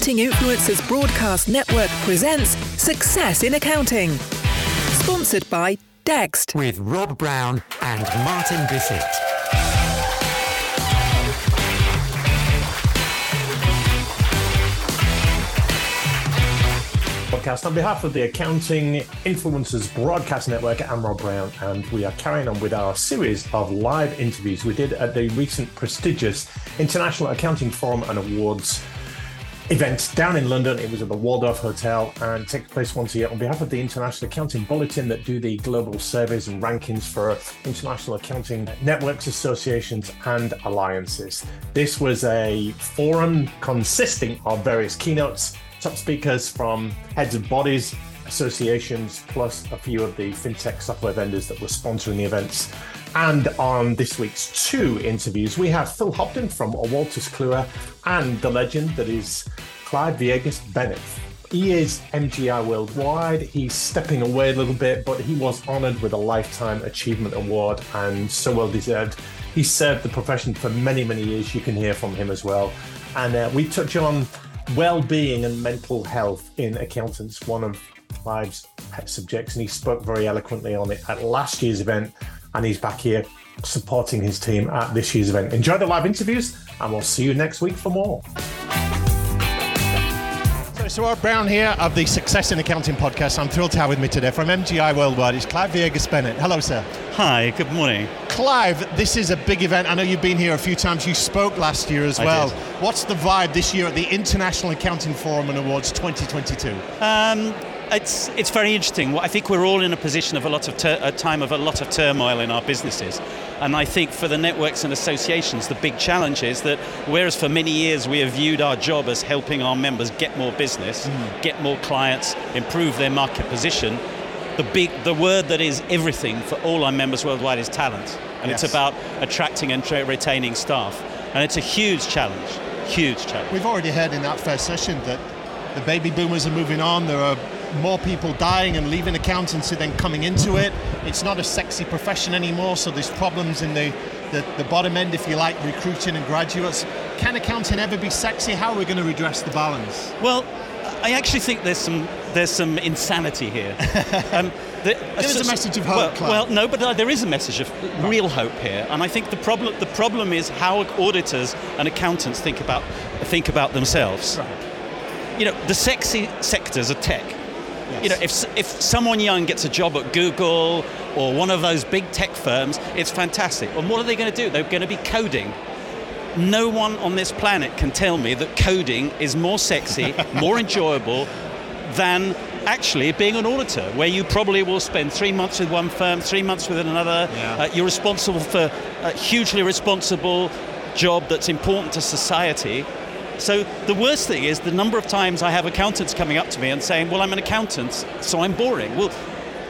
Accounting Influencers Broadcast Network presents Success in Accounting. Sponsored by Dext. with Rob Brown and Martin Bissett. podcast on behalf of the Accounting Influencers Broadcast Network. I'm Rob Brown, and we are carrying on with our series of live interviews we did at the recent prestigious International Accounting Forum and Awards event down in London. It was at the Waldorf Hotel and takes place once a year on behalf of the International Accounting Bulletin that do the global surveys and rankings for international accounting networks, associations, and alliances. This was a forum consisting of various keynotes, top speakers from heads of bodies, associations, plus a few of the fintech software vendors that were sponsoring the events. And on this week's two interviews, we have Phil Hobden from Wolters Kluwer and the legend that is Clive Viegas Bennett. He is MGI Worldwide. He's stepping away a little bit, but he was honored with a Lifetime Achievement Award and so well deserved. He served the profession for many, many years. You can hear from him as well. And uh, we touch on well being and mental health in accountants, one of pet subjects. And he spoke very eloquently on it at last year's event and he's back here supporting his team at this year's event. Enjoy the live interviews, and we'll see you next week for more. So, so Rob Brown here of the Success in Accounting podcast. I'm thrilled to have with me today from MGI Worldwide. It's Clive Viegas Bennett. Hello, sir. Hi, good morning. Clive, this is a big event. I know you've been here a few times. You spoke last year as I well. did. What's the vibe this year at the International Accounting Forum and Awards 2022? Um, it's it's very interesting. I think we're all in a position of a lot of tur- a time of a lot of turmoil in our businesses, and I think for the networks and associations, the big challenge is that whereas for many years we have viewed our job as helping our members get more business, mm. get more clients, improve their market position, the big the word that is everything for all our members worldwide is talent, and Yes. it's about attracting and tra- retaining staff, and it's a huge challenge, huge challenge. We've already heard in that first session that the baby boomers are moving on. There are more people dying and leaving accountancy than coming into it. It's not a sexy profession anymore, so there's problems in the, the, the bottom end, if you like, recruiting and graduates. Can accounting ever be sexy? How are we going to redress the balance? Well, I actually think there's some there's some insanity here. Um, the, Give us a message of hope, Well, well, no, but uh, there is a message of real hope here, and I think the problem the problem is how auditors and accountants think about think about themselves. You know, the sexy sectors are tech. You know, if, if someone young gets a job at Google or one of those big tech firms, it's fantastic. And what are they going to do? They're going to be coding. No one on this planet can tell me that coding is more sexy, more enjoyable than actually being an auditor, where you probably will spend three months with one firm, three months with another. Yeah. Uh, you're responsible for a hugely responsible job that's important to society. So the worst thing is the number of times I have accountants coming up to me and saying, "Well, I'm an accountant, so I'm boring." Well,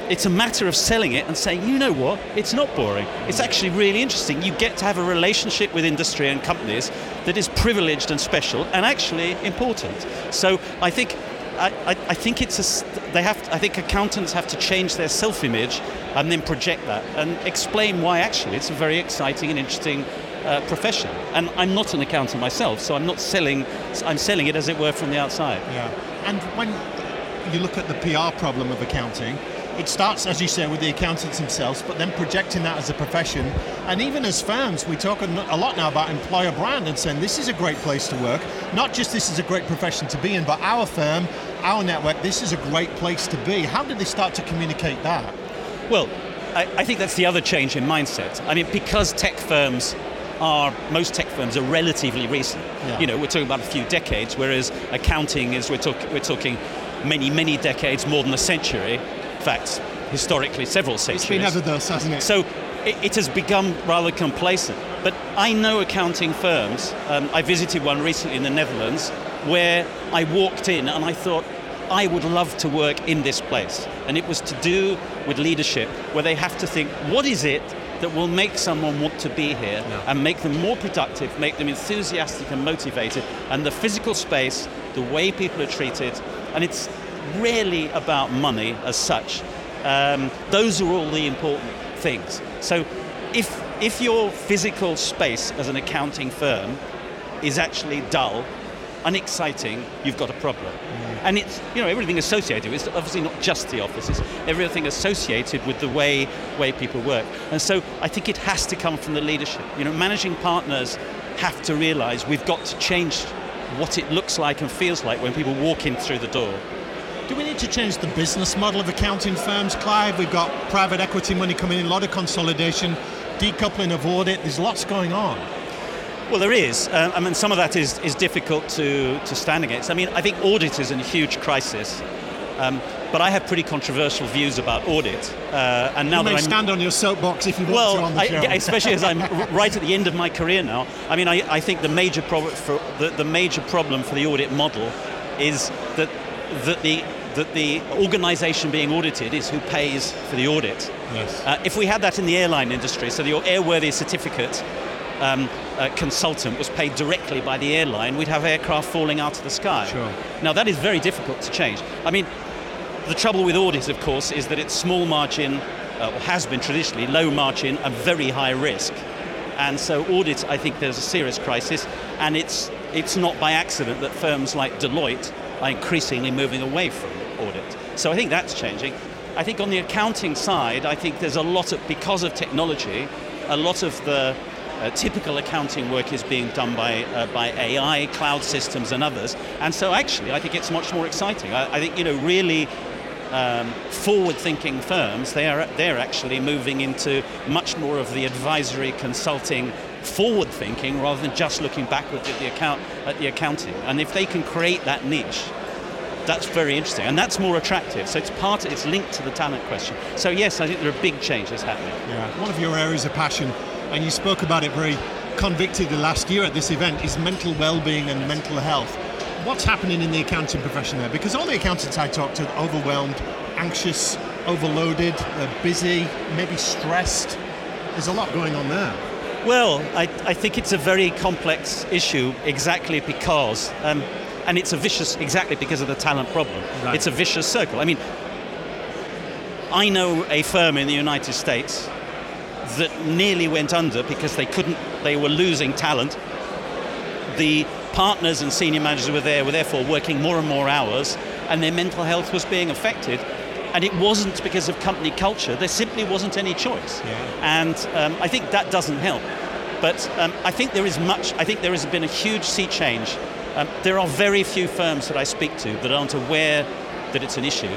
it's a matter of selling it and saying, "You know what? It's not boring. It's mm. actually really interesting. You get to have a relationship with industry and companies that is privileged and special and actually important." So I think I, I, think it's a, they have I think accountants have to change their self-image and then project that and explain why actually it's a very exciting and interesting uh, profession. And I'm not an accountant myself, so I'm not selling. I'm selling it as it were from the outside. Yeah. And when you look at the PR problem of accounting, it starts, as you say, with the accountants themselves, but then projecting that as a profession. And even as firms, we talk a lot now about employer brand and saying this is a great place to work. Not just this is a great profession to be in, but our firm, our network, this is a great place to be. How did they start to communicate that? Well, I, I think that's the other change in mindset. I mean, because tech firms are most tech firms are relatively recent. Yeah. You know, we're talking about a few decades, whereas accounting is we're, talk, we're talking many, many decades, more than a century. In fact, historically, several centuries. It's been ever thus, hasn't it? So it, it has become rather complacent. But I know accounting firms. Um, I visited one recently in the Netherlands where I walked in and I thought, I would love to work in this place. And it was to do with leadership, where they have to think, what is it that will make someone want to be here and make them more productive, make them enthusiastic and motivated, and the physical space, the way people are treated, and it's really about money as such. Um, those are all the important things. So if, if your physical space as an accounting firm is actually dull, unexciting, you've got a problem. And it's, you know, everything associated with it. It's obviously not just the offices. everything associated with the way, way people work. And so I think it has to come from the leadership. You know, managing partners have to realize we've got to change what it looks like and feels like when people walk in through the door. Do we need to change the business model of accounting firms, Clive? We've got private equity money coming in, a lot of consolidation, decoupling of audit. There's lots going on. Well, there is. Um, I mean, some of that is, is difficult to, to stand against. I mean, I think audit is in a huge crisis. Um, but I have pretty controversial views about audit. Uh, and now you may that I'm stand on your soapbox if you want well, to on the show. I, especially as I'm right at the end of my career now. I mean, I, I think the major problem for the, the major problem for the audit model is that that the that the organisation being audited is who pays for the audit. Yes. Uh, if we had that in the airline industry, so the airworthy certificate um, uh, consultant was paid directly by the airline, we'd have aircraft falling out of the sky. Sure. Now, that is very difficult to change. I mean, the trouble with audit, of course, is that it's small margin, uh, or has been traditionally, low margin and very high risk. And so audit, I think there's a serious crisis, and it's, it's not by accident that firms like Deloitte are increasingly moving away from audit. So I think that's changing. I think on the accounting side, I think there's a lot of, because of technology, a lot of the uh, typical accounting work is being done by, uh, by AI, cloud systems, and others. And so, actually, I think it's much more exciting. I, I think, you know, really um, forward-thinking firms, they are, they're actually moving into much more of the advisory, consulting, forward-thinking, rather than just looking backwards at the, account, at the accounting. And if they can create that niche, that's very interesting, and that's more attractive. So it's part, it's linked to the talent question. So yes, I think there are big changes happening. Yeah, one of your areas of passion and you spoke about it very convictedly last year at this event, is mental well-being and mental health. What's happening in the accounting profession there? Because all the accountants I talk to are overwhelmed, anxious, overloaded, busy, maybe stressed. There's a lot going on there. Well, I, I think it's a very complex issue exactly because, um, and it's a vicious, exactly because of the talent problem. Right. It's a vicious circle. I mean, I know a firm in the United States that nearly went under because they couldn't, they were losing talent. The partners and senior managers were there, were therefore working more and more hours, and their mental health was being affected. And it wasn't because of company culture, there simply wasn't any choice. Yeah. And um, I think that doesn't help. But um, I think there is much, I think there has been a huge sea change. Um, there are very few firms that I speak to that aren't aware that it's an issue,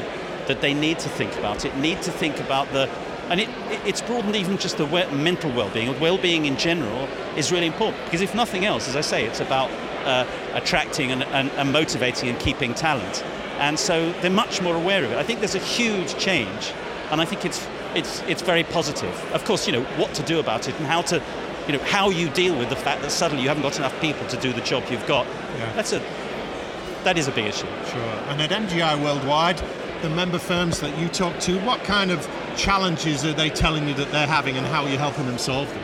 that they need to think about it, need to think about the and it, it's broadened even just the mental well-being. Well-being in general is really important because if nothing else, as I say, it's about uh, attracting and, and, and motivating and keeping talent. And so they're much more aware of it. I think there's a huge change, and I think it's it's it's very positive. Of course, you know what to do about it and how to, you know, how you deal with the fact that suddenly you haven't got enough people to do the job you've got. Yeah. That's a that is a big issue. Sure. And at MGI Worldwide, the member firms that you talk to, what kind of challenges are they telling you that they're having and how are you helping them solve them?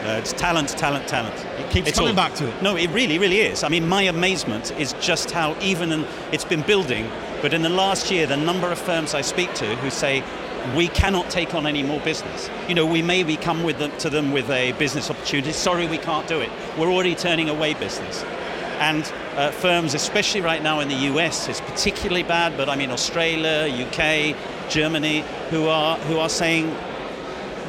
Uh, it's talent, talent, talent. It keeps it's coming all, back to it. No, it really, really is. I mean, my amazement is just how even in, it's been building, but in the last year, the number of firms I speak to who say, we cannot take on any more business. You know, we maybe come with them, to them with a business opportunity. Sorry, we can't do it. We're already turning away business. And uh, firms, especially right now in the US, it's particularly bad, but I mean Australia, UK, Germany, who are, who are saying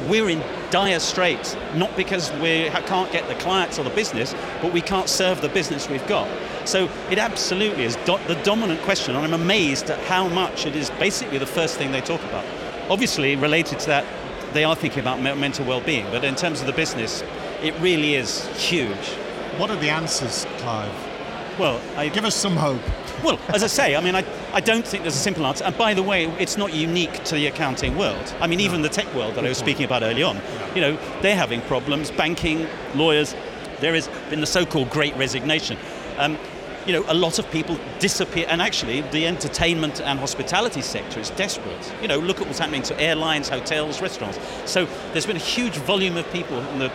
we're in dire straits, not because we can't get the clients or the business, but we can't serve the business we've got. So it absolutely is do- the dominant question, and I'm amazed at how much it is basically the first thing they talk about. Obviously, related to that, they are thinking about mental well-being, but in terms of the business, it really is huge. What are the answers, Clive? Well, I, give us some hope. Well, as I say, I mean, I, I don't think there's a simple answer. And by the way, it's not unique to the accounting world. I mean, no. even the tech world that Good I was point. speaking about early on, yeah. you know, they're having problems. Banking, lawyers, there has been the so-called Great Resignation. Um, you know, a lot of people disappear, and actually, the entertainment and hospitality sector is desperate. You know, look at what's happening to airlines, hotels, restaurants. So there's been a huge volume of people in the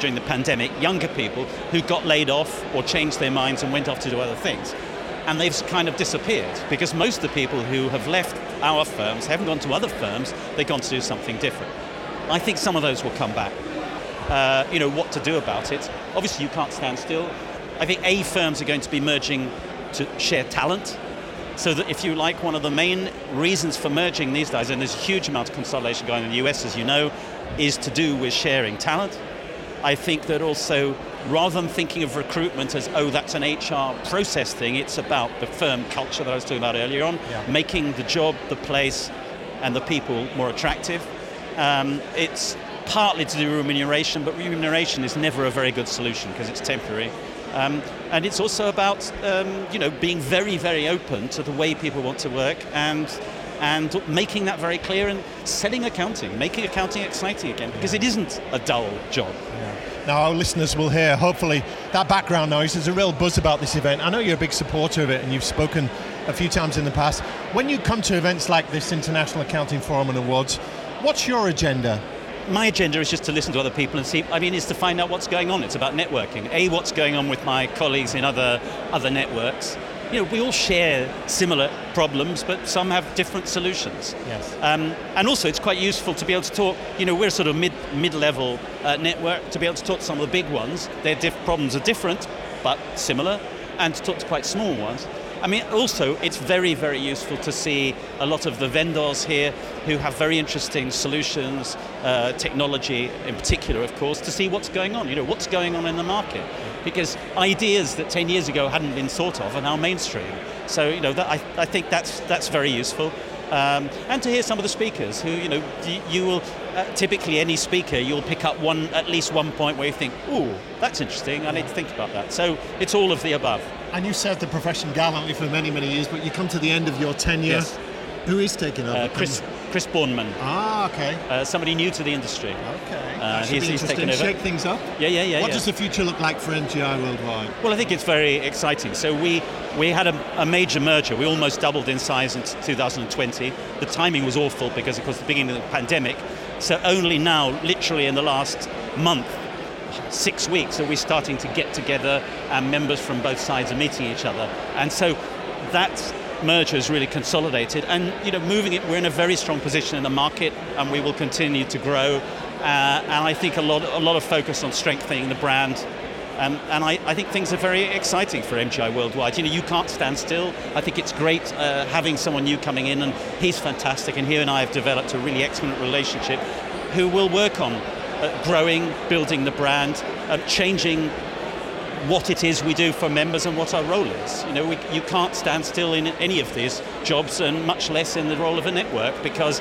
during the pandemic, younger people who got laid off or changed their minds and went off to do other things. And they've kind of disappeared because most of the people who have left our firms haven't gone to other firms, they've gone to do something different. I think some of those will come back. Uh, you know, what to do about it. Obviously, you can't stand still. I think A firms are going to be merging to share talent. So that if you like, one of the main reasons for merging these days, and there's a huge amount of consolidation going on in the US, as you know, is to do with sharing talent. I think that also, rather than thinking of recruitment as, oh, that's an HR process thing, it's about the firm culture that I was talking about earlier on, Yeah. making the job, the place, and the people more attractive. Um, it's partly to do with remuneration, but remuneration is never a very good solution because it's temporary. Um, and it's also about um, you know being very very open to the way people want to work and and making that very clear and selling accounting, making accounting exciting again because it isn't a dull job. Now, our listeners will hear, hopefully, that background noise. There's a real buzz about this event. I know you're a big supporter of it and you've spoken a few times in the past. When you come to events like this International Accounting Forum and Awards, what's your agenda? my agenda is just to listen to other people and see. I mean, is to find out what's going on. It's about networking. A, what's going on with my colleagues in other other networks. You know, we all share similar problems, but some have different solutions. Yes. Um, and also, it's quite useful to be able to talk. You know, we're a sort of mid mid-level uh, network to be able to talk to some of the big ones. Their diff- problems are different, but similar, and to talk to quite small ones. I mean, also, it's very, very useful to see a lot of the vendors here who have very interesting solutions, uh, technology in particular, of course, to see what's going on. You know, what's going on in the market, because ideas that 10 years ago hadn't been thought of are now mainstream. So, you know, that, I, I think that's that's very useful. Um, and to hear some of the speakers who, you know, you, you will uh, typically any speaker you'll pick up one at least one point where you think, "Ooh, that's interesting. I need to think about that." So it's all of the above. And you served the profession gallantly for many, many years, but you come to the end of your tenure. Yes. Who is taking over? Uh, Chris Chris Bornman, Ah, okay. uh, somebody new to the industry. Okay. Uh, he's- he's taken over. Shake things up. Yeah, yeah, yeah. what yeah. does the future look like for MGI worldwide? Well, I think it's very exciting. So we we had a, a major merger. We almost doubled in size in 2020. The timing was awful because, of course, the beginning of the pandemic. So only now, literally in the last month, six weeks, are we starting to get together, and members from both sides are meeting each other. And so that merger is really consolidated, and you know, moving it, we're in a very strong position in the market, and we will continue to grow. Uh, and I think a lot, a lot of focus on strengthening the brand um, and I, I think things are very exciting for MGI worldwide. You know, you can't stand still. I think it's great uh, having someone new coming in, and he's fantastic. And he and I have developed a really excellent relationship, who will work on uh, growing, building the brand, changing what it is we do for members and what our role is. You know, we, you can't stand still in any of these jobs, and much less in the role of a network, because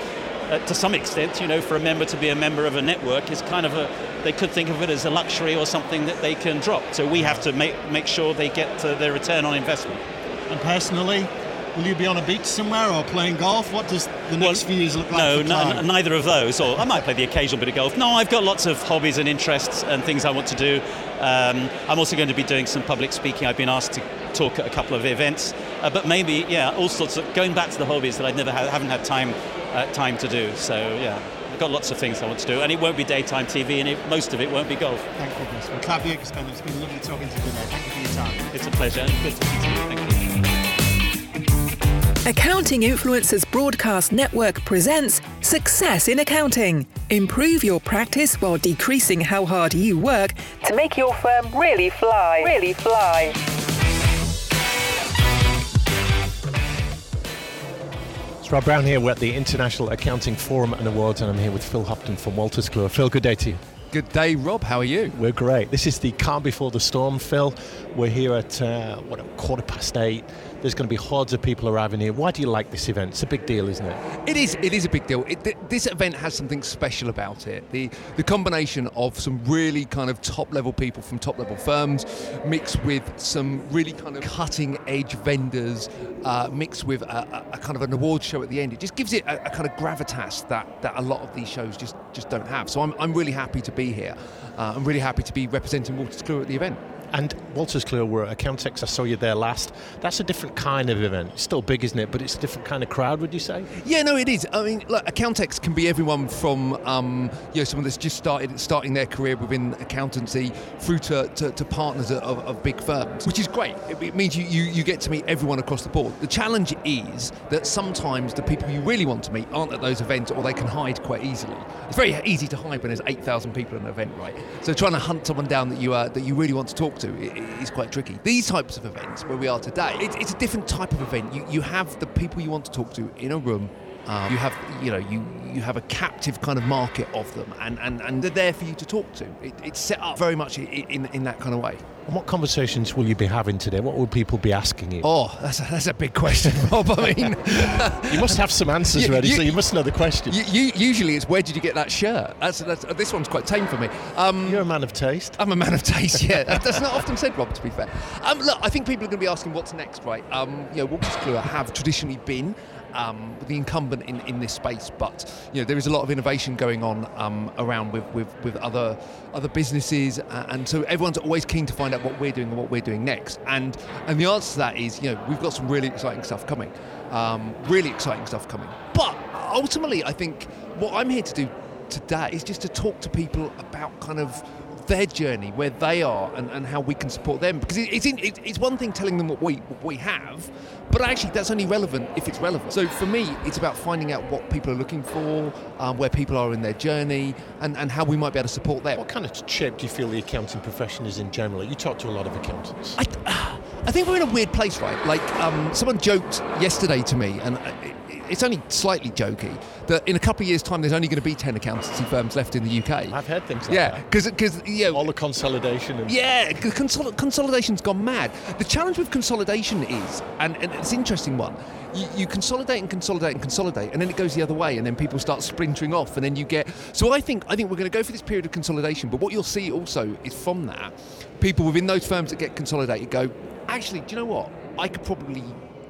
uh, to some extent, you know, for a member to be a member of a network is kind of a they could think of it as a luxury or something that they can drop. So we have to make make sure they get uh, their return on investment. And personally, will you be on a beach somewhere or playing golf? What does the next few years look like no, Clive? neither of those. Or I might play the occasional bit of golf. No, I've got lots of hobbies and interests and things I want to do. Um, I'm also going to be doing some public speaking. I've been asked to talk at a couple of events, uh, but maybe, yeah, all sorts of going back to the hobbies that I never ha- haven't had time uh, time to do. So yeah, I've got lots of things I want to do, and it won't be daytime TV, and it, most of it won't be golf. Thank goodness. Well, Bierkespen, it's been lovely talking to you today. Thank you for your time. It's a pleasure. Good to. Thank you. Accounting Influencers Broadcast Network presents Success in Accounting. Improve your practice while decreasing how hard you work to make your firm really fly. Really fly. It's Rob Brown here. We're at the International Accounting Forum and Awards, and I'm here with Phil Hobden from Wolters Kluwer. Phil, good day to you. Good day, Rob. How are you? We're great. This is the calm before the storm, Phil. We're here at uh, what a quarter past eight. There's going to be hordes of people arriving here. Why do you like this event? It's a big deal, isn't it? It is. It is a big deal. It, th- this event has something special about it. The the combination of some really kind of top level people from top level firms, mixed with some really kind of cutting edge vendors, uh, mixed with a, a, a kind of an award show at the end. It just gives it a, a kind of gravitas that, that a lot of these shows just just don't have. So I'm, I'm really happy to be here. Uh, I'm really happy to be representing Wolters Kluwer at the event. And Wolters Kluwer were at Accountex. I saw you there last. That's a different kind of event. It's still big, isn't it? But it's a different kind of crowd, would you say? Yeah, no, it is. I mean, look, Accountex can be everyone from um, you know someone that's just started starting their career within accountancy through to, to, to partners of, of big firms, which is great. It, means you, you you get to meet everyone across the board. The challenge is that sometimes the people you really want to meet aren't at those events, or they can hide quite easily. It's very easy to hide when there's eight thousand people at an event, right? So trying to hunt someone down that you uh, that you really want to talk to is quite tricky. These types of events, where we are today, it, it's a different type of event. You, you have the people you want to talk to in a room. Um, you have, you know, you you have a captive kind of market of them, and, and, and they're there for you to talk to. It, it's set up very much in, in that kind of way. And what conversations will you be having today? What will people be asking you? Oh, that's a, that's a big question, Rob. I mean, You must have some answers You- ready, you- so you must know the question. you, usually it's where did you get that shirt? That's, that's this one's quite tame for me. Um, You're a man of taste. I'm a man of taste, yeah. That's not often said, Rob, to be fair. Um, look, I think people are going to be asking what's next, right? Um, you know, Wolters Kluwer have traditionally been um, the incumbent in, in this space, but you know there is a lot of innovation going on um, around with, with, with other other businesses, uh, and so everyone's always keen to find out what we're doing and what we're doing next. And and the answer to that is, you know, we've got some really exciting stuff coming, um, really exciting stuff coming. But ultimately, I think what I'm here to do today is just to talk to people about kind of their journey, where they are, and, and how we can support them. Because it, it's, in, it, it's one thing telling them what we what we have, but actually that's only relevant if it's relevant. So for me, it's about finding out what people are looking for, um, where people are in their journey, and, and how we might be able to support them. What kind of shape do you feel the accounting profession is in general? You talk to a lot of accountants. I, I think we're in a weird place, right? Like, um, someone joked yesterday to me, and it, it's only slightly jokey, that in a couple of years' time, there's only going to be 10 accountancy firms left in the UK. I've heard things like that. yeah, that. because you know, All the consolidation and yeah, consol- consolidation's gone mad. The challenge with consolidation is, and, and it's an interesting one. You, you consolidate and consolidate and consolidate, and then it goes the other way, and then people start splintering off, and then you get. So I think I think we're going to go for this period of consolidation. But what you'll see also is from that, people within those firms that get consolidated go, actually, do you know what? I could probably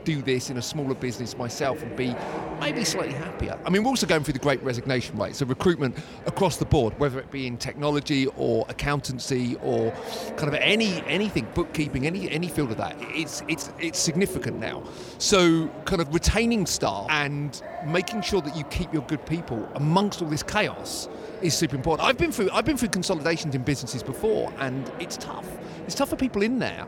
do this in a smaller business myself and be maybe slightly happier. I mean, we're also going through the great resignation, right? So recruitment across the board, whether it be in technology or accountancy or kind of any anything, bookkeeping, any any field of that, it's it's it's significant now. So kind of retaining staff and making sure that you keep your good people amongst all this chaos is super important. I've been through I've been through consolidations in businesses before, and it's tough. It's tough for people in there.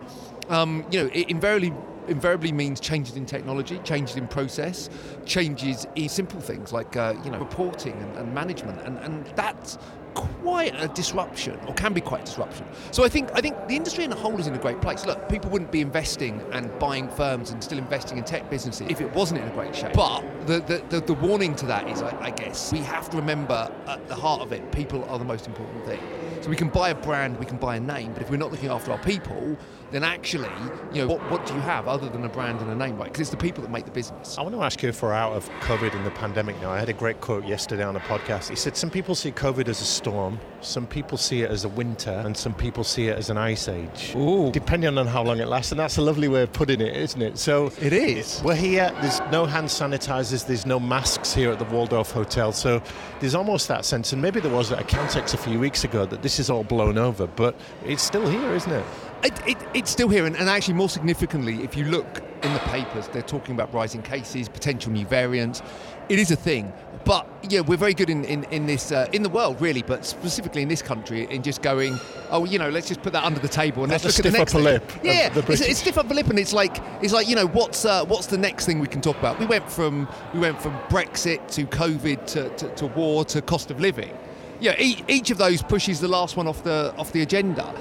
Um, you know, it invariably invariably means changes in technology, changes in process, changes in simple things like uh, you know reporting and, and management, and, and that's quite a disruption, or can be quite a disruption. So I think I think the industry in a whole is in a great place. Look, people wouldn't be investing and buying firms and still investing in tech businesses if it wasn't in a great shape. But the the, the, the warning to that is, I, I guess, we have to remember at the heart of it, people are the most important thing. So we can buy a brand, we can buy a name, but if we're not looking after our people, then actually, you know, what, what do you have other than a brand and a name, right? Because it's the people that make the business. I want to ask you if we're out of COVID and the pandemic now. I had a great quote yesterday on a podcast. He said, Some people see COVID as a storm, some people see it as a winter, and some people see it as an ice age. Ooh. Depending on how long it lasts. And that's a lovely way of putting it, isn't it? So It is. We're here, there's no hand sanitizers, there's no masks here at the Waldorf Hotel. So there's almost that sense, and maybe there was at Accountex a few weeks ago that this is all blown over, but it's still here, isn't it? It, it, it's still here, and, and actually, more significantly, if you look in the papers, they're talking about rising cases, potential new variants. It is a thing, but yeah, we're very good in in, in this uh, in the world, really, but specifically in this country, in just going, oh, you know, let's just put that under the table and Not let's look at the stiff next upper thing. lip Yeah, it's, it's stiff upper lip, and it's like it's like you know, what's uh, what's the next thing we can talk about? We went from we went from Brexit to COVID to, to, to war to cost of living. Yeah, each, each of those pushes the last one off the off the agenda.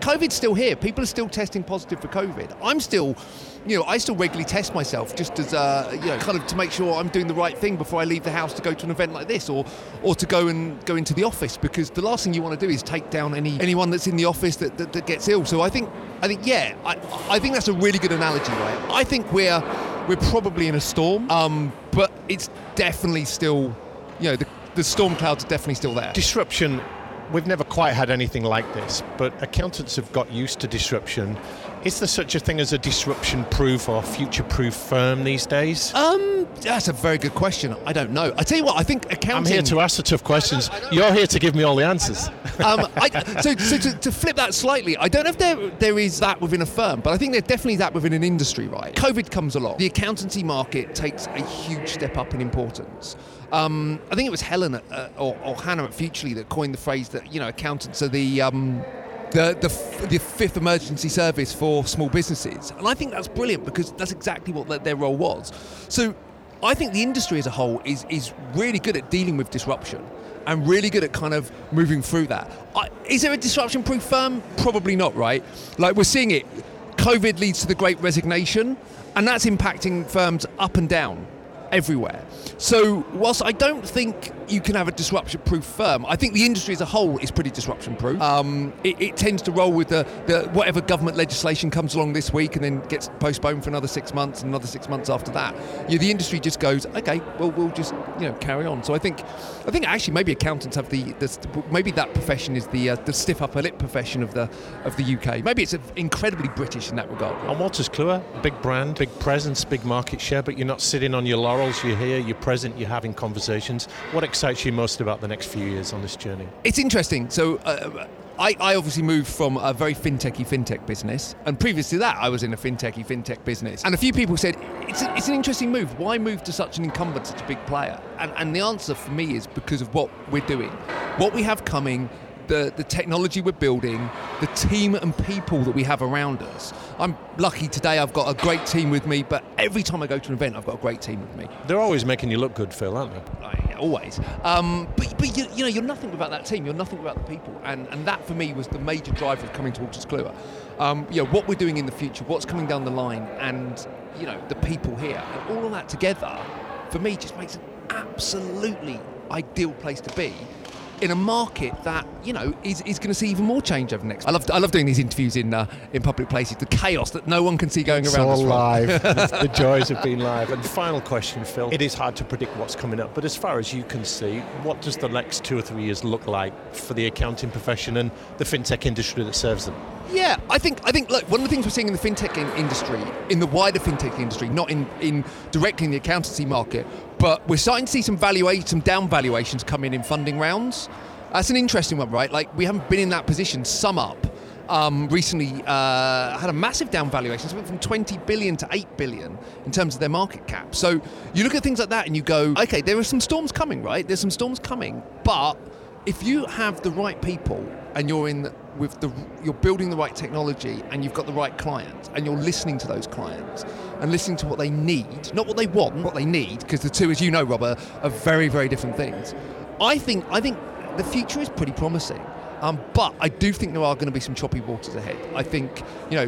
COVID's still here. People are still testing positive for COVID. I'm still, you know, I still regularly test myself just as, uh, you know, kind of to make sure I'm doing the right thing before I leave the house to go to an event like this, or, or to go and go into the office because the last thing you want to do is take down any anyone that's in the office that, that, that gets ill. So I think, I think, yeah, I, I think that's a really good analogy, right? I think we're we're probably in a storm, um, but it's definitely still, you know, the, the storm clouds are definitely still there. disruption we've never quite had anything like this but accountants have got used to disruption is there such a thing as a disruption proof or future proof firm these days Um, that's a very good question. I don't know. I tell you what, I think accounting. i'm here to ask the tough questions you're here to give me all the answers um, I, so, so to, to flip that slightly, I don't know if there there is that within a firm, but I think there's definitely that within an industry. Right? COVID comes along, the accountancy market takes a huge step up in importance. Um, I think it was Helen uh, or, or Hannah at Futrli that coined the phrase that you know accountants are the um, the, the, the fifth emergency service for small businesses. And I think that's brilliant because that's exactly what their- their role was. So I think the industry as a whole is, is really good at dealing with disruption. and really good at kind of moving through that. I, is there a disruption proof firm? Probably not, right? Like we're seeing it. COVID leads to the great resignation, and that's impacting firms up and down everywhere. So, whilst I don't think you can have a disruption proof firm, I think the industry as a whole is pretty disruption proof. Um, it, it, tends to roll with the, the, whatever government legislation comes along this week and then gets postponed for another six months and another six months after that. The industry just goes, okay, well, we'll just you know carry on. So I think, I think actually maybe accountants have the, the maybe that profession is the uh, the stiff upper lip profession of the of the UK. Maybe it's incredibly British in that regard. And Wolters Kluwer, big brand, big presence, big market share, but you're not sitting on your laurels. You're here, you're present, you're having conversations. What excites you most about the next few years on this journey? It's interesting. So. Uh, I, I, obviously moved from a very fintechy fintech business, and previous to that, I was in a fintechy fintech business. And a few people said it's, a, it's an interesting move. Why move to such an incumbent, such a big player? And, and the answer for me is because of what we're doing, what we have coming, the, the technology we're building, the team and people that we have around us. I'm lucky today I've got a great team with me, but every time I go to an event, I've got a great team with me. They're always making you look good, Phil, aren't they? Uh, always. Um, but but you, you, know, you're nothing without that team, you're nothing without the people. And, and that for me was the major driver of coming to Wolters Kluwer. Um, you know, what we're doing in the future, what's coming down the line, and you know, the people here. And all of that together, for me, just makes an absolutely ideal place to be in a market that you know is, is going to see even more change over the next. I love I love doing these interviews in uh, in public places. The chaos that no one can see going it's around. All live. the joys of being live. And final question, Phil. It is hard to predict what's coming up, but as far as you can see, what does the next two or three years look like for the accounting profession and the fintech industry that serves them? Yeah, I think I think look, one of the things we're seeing in the fintech in industry, in the wider fintech industry, not in, in directly in the accountancy market, but we're starting to see some valuation, some down valuations come in in funding rounds. That's an interesting one, right? Like we haven't been in that position. SumUp um, recently uh, had a massive down valuation. It went from 20 billion to 8 billion in terms of their market cap. So you look at things like that and you go, okay, there are some storms coming, right? There's some storms coming, but if you have the right people and you're in with the you're building the right technology and you've got the right clients and you're listening to those clients and listening to what they need, not what they want, what they need, because the two, as you know, Robert, are very, very different things. I think I think the future is pretty promising. Um, but I do think there are going to be some choppy waters ahead. I think, you know,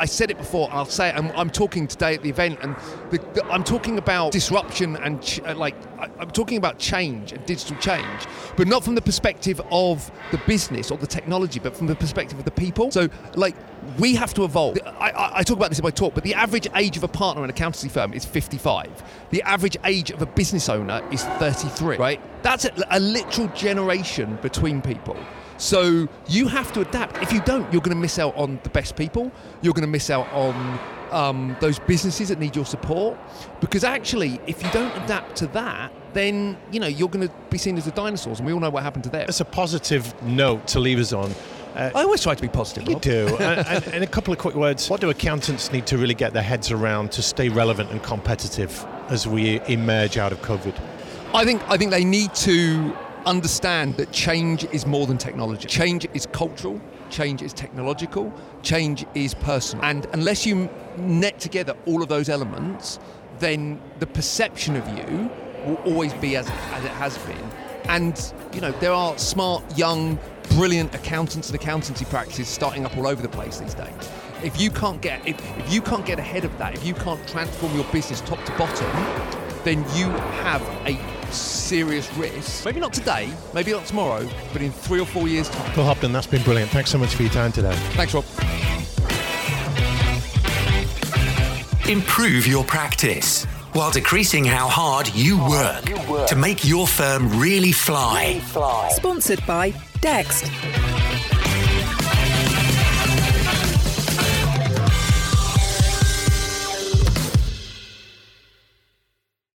I said it before, I'll say it, I'm, I'm talking today at the event, and the, the, I'm talking about disruption and ch- uh, like, I, am talking about change and digital change, but not from the perspective of the business or the technology, but from the perspective of the people. So, like, we have to evolve. I, I, I talk about this in my talk, but the average age of a partner in an accountancy firm is 55. The average age of a business owner is 33, right? That's a, a literal generation between people. So you have to adapt. If you don't, you're going to miss out on the best people. You're going to miss out on um, those businesses that need your support. Because actually, if you don't adapt to that, then you know you're going to be seen as the dinosaurs, and we all know what happened to them. It's a positive note to leave us on. Uh, I always try to be positive. You Rob. do. and, and, and, a couple of quick words. What do accountants need to really get their heads around to stay relevant and competitive as we emerge out of COVID? I think I think they need to understand that change is more than technology. Change is cultural, change is technological, change is personal. And unless you net together all of those elements, then the perception of you will always be as, as it has been. And, you know, there are smart, young, brilliant accountants and accountancy practices starting up all over the place these days. If you can't get if, if you can't get ahead of that, if you can't transform your business top to bottom, then you have a serious risk. Maybe not today, maybe not tomorrow, but in three or four years' time. Phil Hobden, that's been brilliant. Thanks so much for your time today. Thanks, Rob. Improve your practice while decreasing how hard you work, you work. to make your firm really fly. really fly. Sponsored by Dext.